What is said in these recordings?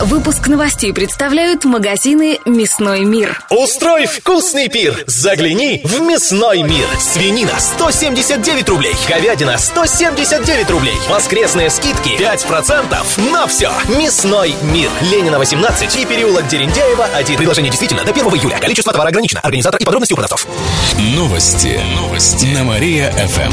Выпуск новостей представляют магазины «Мясной мир». Устрой вкусный пир! Загляни в «Мясной мир». Свинина 179 рублей, говядина 179 рублей. Воскресные скидки 5% на все. «Мясной мир». Ленина 18 и переулок Дерендяева 1. Предложение действительно до 1 июля. Количество товара ограничено. Организатор и подробности у продавцов. Новости. Новости. На Мария-ФМ.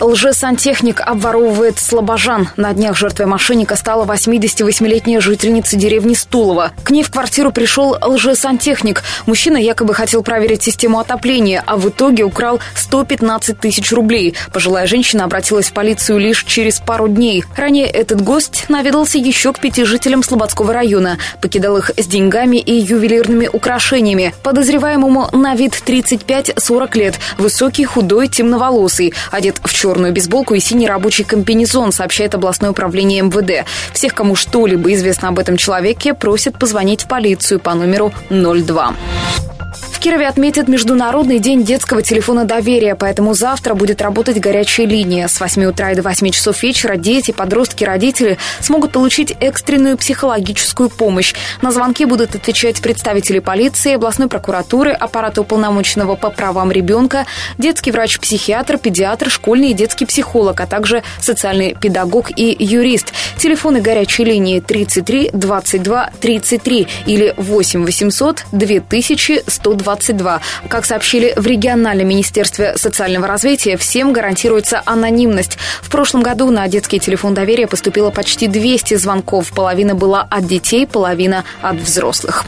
Лжесантехник обворовывает слабожан. На днях жертвой мошенника стала 88-летняя жительница деревни Стулова. К ней в квартиру пришел лжесантехник. Мужчина якобы хотел проверить систему отопления, а в итоге украл 115 тысяч рублей. Пожилая женщина обратилась в полицию лишь через пару дней. Ранее этот гость наведался еще к пяти жителям Слободского района. Покидал их с деньгами и ювелирными украшениями. Подозреваемому на вид 35-40 лет. Высокий, худой, темноволосый. Одет в черную бейсболку и синий рабочий комбинезон, сообщает областное управление МВД. Всех, кому что-либо известно об этом человеке, просят позвонить в полицию по номеру 02. В Кирове отметят Международный день детского телефона доверия, поэтому завтра будет работать горячая линия. С 8 утра и до 8 часов вечера дети, подростки, родители смогут получить экстренную психологическую помощь. На звонки будут отвечать представители полиции, областной прокуратуры, аппарата уполномоченного по правам ребенка, детский врач-психиатр, педиатр, школьный и детский психолог, а также социальный педагог и юрист. Телефоны горячей линии 33 22 33 или 8 800 2120 22. Как сообщили в региональном министерстве социального развития, всем гарантируется анонимность. В прошлом году на детский телефон доверия поступило почти 200 звонков. Половина была от детей, половина от взрослых.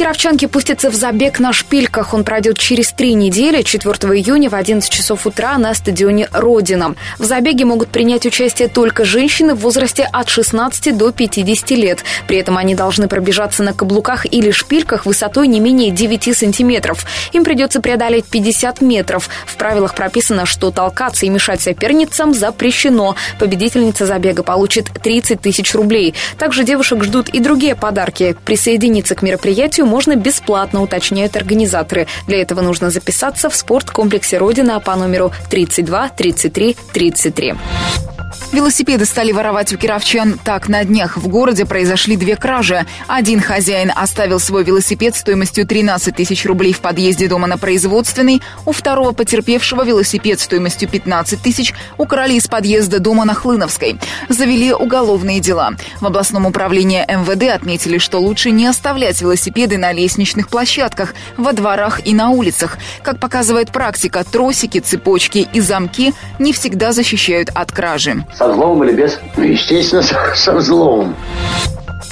Кировчанки пустятся в забег на шпильках. Он пройдет через три недели, 4 июня в 11 часов утра на стадионе «Родина». В забеге могут принять участие только женщины в возрасте от 16 до 50 лет. При этом они должны пробежаться на каблуках или шпильках высотой не менее 9 сантиметров. Им придется преодолеть 50 метров. В правилах прописано, что толкаться и мешать соперницам запрещено. Победительница забега получит 30 тысяч рублей. Также девушек ждут и другие подарки. Присоединиться к мероприятию можно бесплатно, уточняют организаторы. Для этого нужно записаться в спорткомплексе «Родина» по номеру 32 33 33. Велосипеды стали воровать у кировчан. Так, на днях в городе произошли две кражи. Один хозяин оставил свой велосипед стоимостью 13 тысяч рублей в подъезде дома на производственный. У второго потерпевшего велосипед стоимостью 15 тысяч украли из подъезда дома на Хлыновской. Завели уголовные дела. В областном управлении МВД отметили, что лучше не оставлять велосипеды на лестничных площадках, во дворах и на улицах. Как показывает практика, тросики, цепочки и замки не всегда защищают от кражи. Со взломом или без? Ну, естественно, со, со взломом.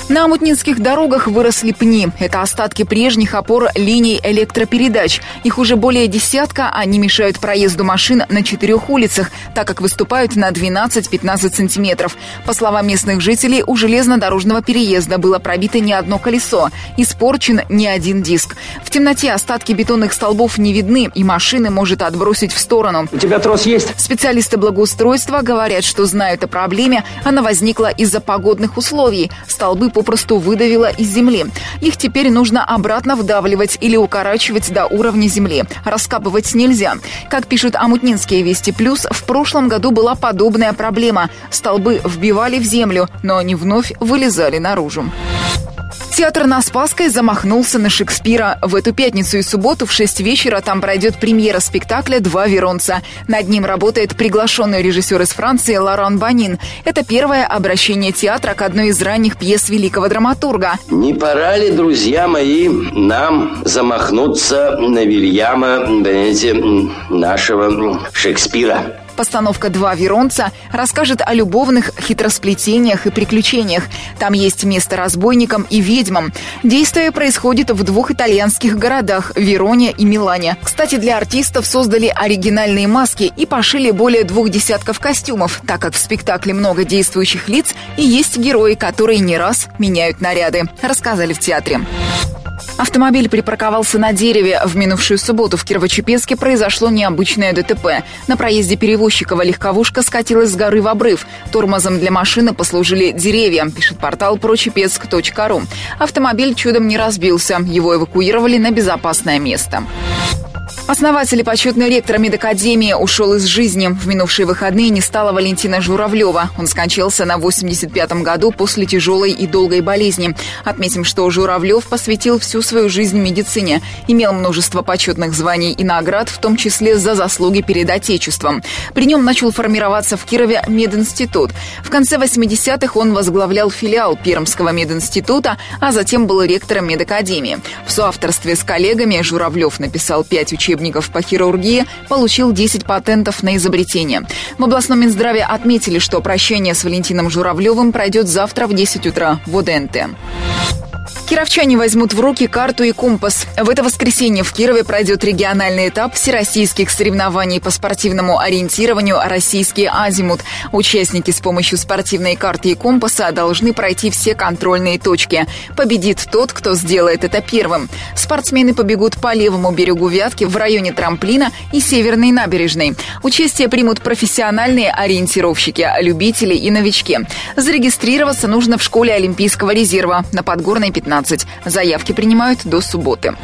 На Амутнинских дорогах выросли пни. Это остатки прежних опор линий электропередач. Их уже более десятка, они мешают проезду машин на четырех улицах, так как выступают на 12-15 сантиметров. По словам местных жителей, у железнодорожного переезда было пробито не одно колесо, испорчен не один диск. В темноте остатки бетонных столбов не видны, и машины может отбросить в сторону. У тебя трос есть? Специалисты благоустройства говорят, что знают о проблеме. Она возникла из-за погодных условий. Столбы попросту выдавило из земли. Их теперь нужно обратно вдавливать или укорачивать до уровня земли. Раскапывать нельзя. Как пишут Амутнинские Вести Плюс, в прошлом году была подобная проблема. Столбы вбивали в землю, но они вновь вылезали наружу. Театр на Спасской замахнулся на Шекспира. В эту пятницу и субботу в 6 вечера там пройдет премьера спектакля «Два Веронца». Над ним работает приглашенный режиссер из Франции Лоран Банин. Это первое обращение театра к одной из ранних пьес великого драматурга. Не пора ли, друзья мои, нам замахнуться на Вильяма, понимаете, нашего Шекспира? Постановка «Два Веронца» расскажет о любовных хитросплетениях и приключениях. Там есть место разбойникам и ведьмам. Действие происходит в двух итальянских городах – Вероне и Милане. Кстати, для артистов создали оригинальные маски и пошили более двух десятков костюмов, так как в спектакле много действующих лиц и есть герои, которые не раз меняют наряды, рассказали в театре. Автомобиль припарковался на дереве. В минувшую субботу в Кирово-Чепецке произошло необычное ДТП. На проезде Перевозчикова легковушка скатилась с горы в обрыв. Тормозом для машины послужили деревья, пишет портал прочепецк.ру. Автомобиль чудом не разбился. Его эвакуировали на безопасное место. Основатель и почетный ректор медакадемии ушел из жизни. В минувшие выходные не стало Валентина Журавлева. Он скончался на 85-м году после тяжелой и долгой болезни. Отметим, что Журавлев посвятил всю свою жизнь медицине. Имел множество почетных званий и наград, в том числе за заслуги перед Отечеством. При нем начал формироваться в Кирове мединститут. В конце 80-х он возглавлял филиал Пермского мединститута, а затем был ректором медакадемии. В соавторстве с коллегами Журавлев написал пять учебников по хирургии, получил 10 патентов на изобретение. В областном Минздраве отметили, что прощение с Валентином Журавлевым пройдет завтра в 10 утра в ОДНТ. Кировчане возьмут в руки карту и компас. В это воскресенье в Кирове пройдет региональный этап всероссийских соревнований по спортивному ориентированию «Российский азимут». Участники с помощью спортивной карты и компаса должны пройти все контрольные точки. Победит тот, кто сделает это первым. Спортсмены побегут по левому берегу Вятки в районе трамплина и Северной набережной. Участие примут профессиональные ориентировщики, любители и новички. Зарегистрироваться нужно в школе Олимпийского резерва на Подгорной 15. Заявки принимают до субботы.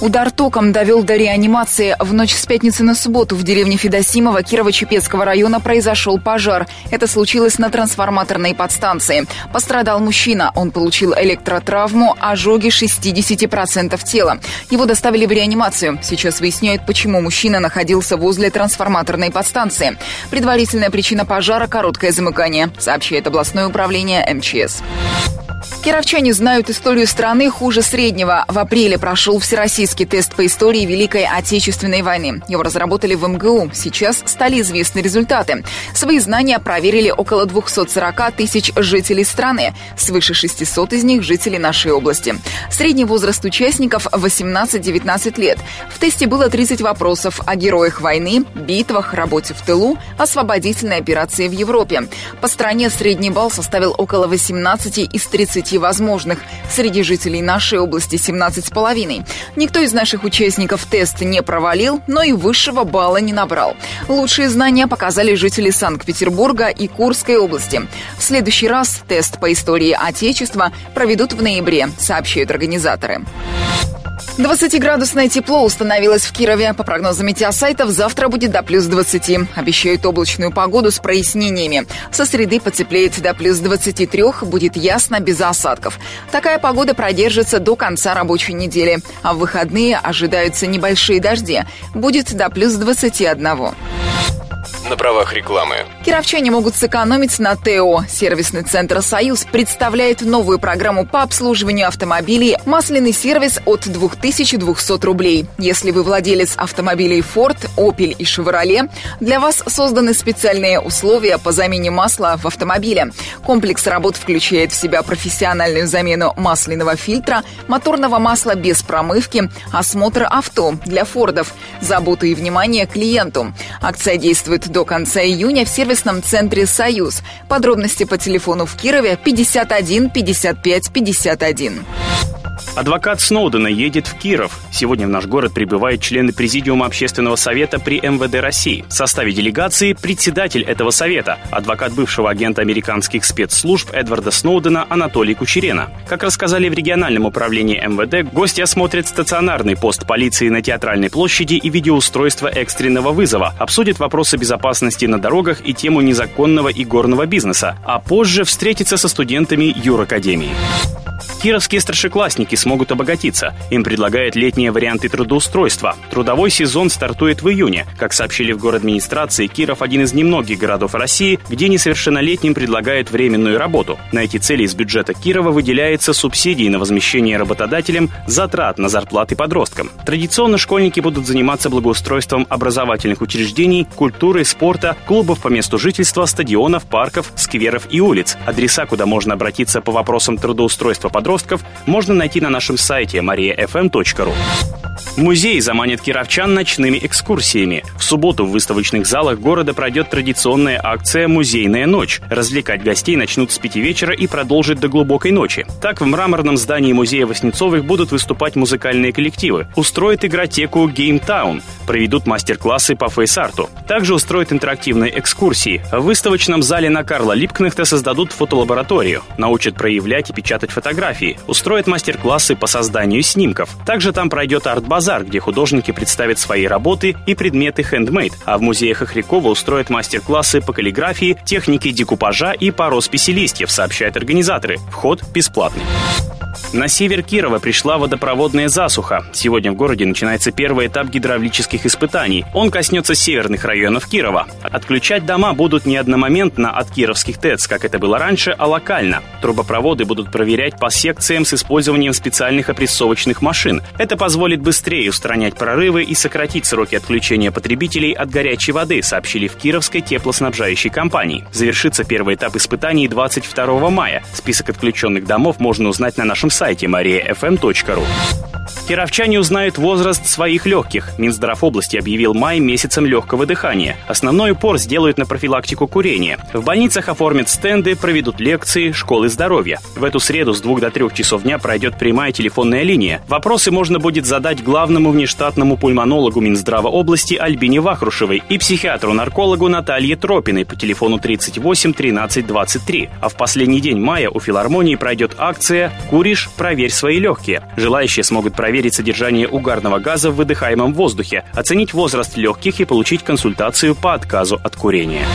Удар током довел до реанимации. В ночь с пятницы на субботу в деревне Федосимова Кирово-Чепецкого района произошел пожар. Это случилось на трансформаторной подстанции. Пострадал мужчина. Он получил электротравму, ожоги 60% тела. Его доставили в реанимацию. Сейчас выясняют, почему мужчина находился возле трансформаторной подстанции. Предварительная причина пожара – короткое замыкание, сообщает областное управление МЧС. Кировчане знают историю страны хуже среднего. В апреле прошел всероссийский тест по истории Великой Отечественной войны. Его разработали в МГУ. Сейчас стали известны результаты. Свои знания проверили около 240 тысяч жителей страны. Свыше 600 из них жители нашей области. Средний возраст участников 18-19 лет. В тесте было 30 вопросов о героях войны, битвах, работе в тылу, освободительной операции в Европе. По стране средний балл составил около 18 из 30 30 возможных. Среди жителей нашей области 17,5. Никто из наших участников тест не провалил, но и высшего балла не набрал. Лучшие знания показали жители Санкт-Петербурга и Курской области. В следующий раз тест по истории Отечества проведут в ноябре, сообщают организаторы. 20-градусное тепло установилось в Кирове. По прогнозам метеосайтов, завтра будет до плюс 20. Обещают облачную погоду с прояснениями. Со среды потеплеет до плюс 23, будет ясно, без осадков. Такая погода продержится до конца рабочей недели. А в выходные ожидаются небольшие дожди. Будет до плюс 21 на правах рекламы. Кировчане могут сэкономить на ТО. Сервисный центр «Союз» представляет новую программу по обслуживанию автомобилей «Масляный сервис» от 2200 рублей. Если вы владелец автомобилей Ford, Opel и Chevrolet, для вас созданы специальные условия по замене масла в автомобиле. Комплекс работ включает в себя профессиональную замену масляного фильтра, моторного масла без промывки, осмотр авто для Фордов, заботу и внимание клиенту. Акция действует до до конца июня в сервисном центре «Союз». Подробности по телефону в Кирове 51 55 51. Адвокат Сноудена едет в Киров. Сегодня в наш город прибывают члены Президиума Общественного совета при МВД России. В составе делегации председатель этого совета, адвокат бывшего агента американских спецслужб Эдварда Сноудена Анатолий Кучерена. Как рассказали в региональном управлении МВД, гости осмотрят стационарный пост полиции на Театральной площади и видеоустройство экстренного вызова, обсудят вопросы безопасности на дорогах и тему незаконного и горного бизнеса, а позже встретятся со студентами Юракадемии. Кировские старшеклассники смогут обогатиться. Им предлагают летние варианты трудоустройства. Трудовой сезон стартует в июне. Как сообщили в город администрации, Киров один из немногих городов России, где несовершеннолетним предлагают временную работу. На эти цели из бюджета Кирова выделяется субсидии на возмещение работодателям затрат на зарплаты подросткам. Традиционно школьники будут заниматься благоустройством образовательных учреждений, культуры, спорта, клубов по месту жительства, стадионов, парков, скверов и улиц. Адреса, куда можно обратиться по вопросам трудоустройства подростков можно найти на нашем сайте mariafm.ru. Музей заманит кировчан ночными экскурсиями. В субботу в выставочных залах города пройдет традиционная акция «Музейная ночь». Развлекать гостей начнут с пяти вечера и продолжат до глубокой ночи. Так, в мраморном здании музея Воснецовых будут выступать музыкальные коллективы. Устроят игротеку Town, проведут мастер-классы по фейс-арту. Также устроят интерактивные экскурсии. В выставочном зале на Карла Липкнехта создадут фотолабораторию. Научат проявлять и печатать фотографии. Устроят мастер-классы по созданию снимков. Также там пройдет арт-базар, где художники представят свои работы и предметы хендмейд, а в музеях Охрякова устроят мастер-классы по каллиграфии, технике декупажа и по росписи листьев, сообщают организаторы. Вход бесплатный. На север Кирова пришла водопроводная засуха. Сегодня в городе начинается первый этап гидравлических испытаний. Он коснется северных районов Кирова. Отключать дома будут не одномоментно от кировских ТЭЦ, как это было раньше, а локально. Трубопроводы будут проверять по секциям с использованием специальных опрессовочных машин. Это позволит быстрее устранять прорывы и сократить сроки отключения потребителей от горячей воды, сообщили в Кировской теплоснабжающей компании. Завершится первый этап испытаний 22 мая. Список отключенных домов можно узнать на нашем сайте mariafm.ru. Кировчане узнают возраст своих легких. Минздрав области объявил май месяцем легкого дыхания. Основной упор сделают на профилактику курения. В больницах оформят стенды, проведут лекции, школы здоровья. В эту среду с 2 до 3 часов дня пройдет прямая телефонная линия. Вопросы можно будет задать главному внештатному пульмонологу Минздрава области Альбине Вахрушевой и психиатру-наркологу Наталье Тропиной по телефону 38 13 23. А в последний день мая у филармонии пройдет акция «Куришь? Проверь свои легкие». Желающие смогут проверить содержание угарного газа в выдыхаемом воздухе, оценить возраст легких и получить консультацию по отказу от курения.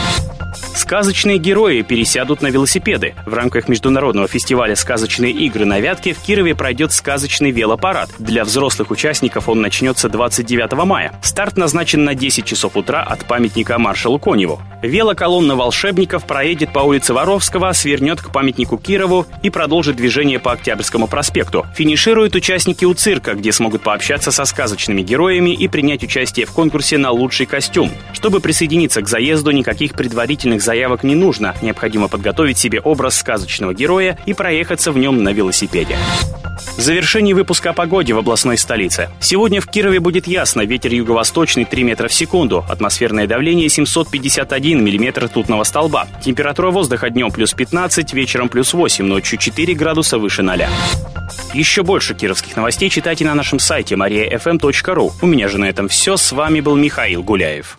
Сказочные герои пересядут на велосипеды. В рамках международного фестиваля «Сказочные игры на Вятке» в Кирове пройдет сказочный велопарад. Для взрослых участников он начнется 29 мая. Старт назначен на 10 часов утра от памятника маршалу Коневу. Велоколонна волшебников проедет по улице Воровского, свернет к памятнику Кирову и продолжит движение по Октябрьскому проспекту. Финишируют участники у цирка, где смогут пообщаться со сказочными героями и принять участие в конкурсе на лучший костюм. Чтобы присоединиться к заезду, никаких предварительных заявок не нужно. Необходимо подготовить себе образ сказочного героя и проехаться в нем на велосипеде. В завершении выпуска о погоде в областной столице. Сегодня в Кирове будет ясно, ветер юго-восточный 3 метра в секунду, атмосферное давление 751 миллиметр ртутного столба. Температура воздуха днем плюс 15, вечером плюс 8, ночью 4 градуса выше 0. Еще больше кировских новостей читайте на нашем сайте mariafm.ru. У меня же на этом все. С вами был Михаил Гуляев.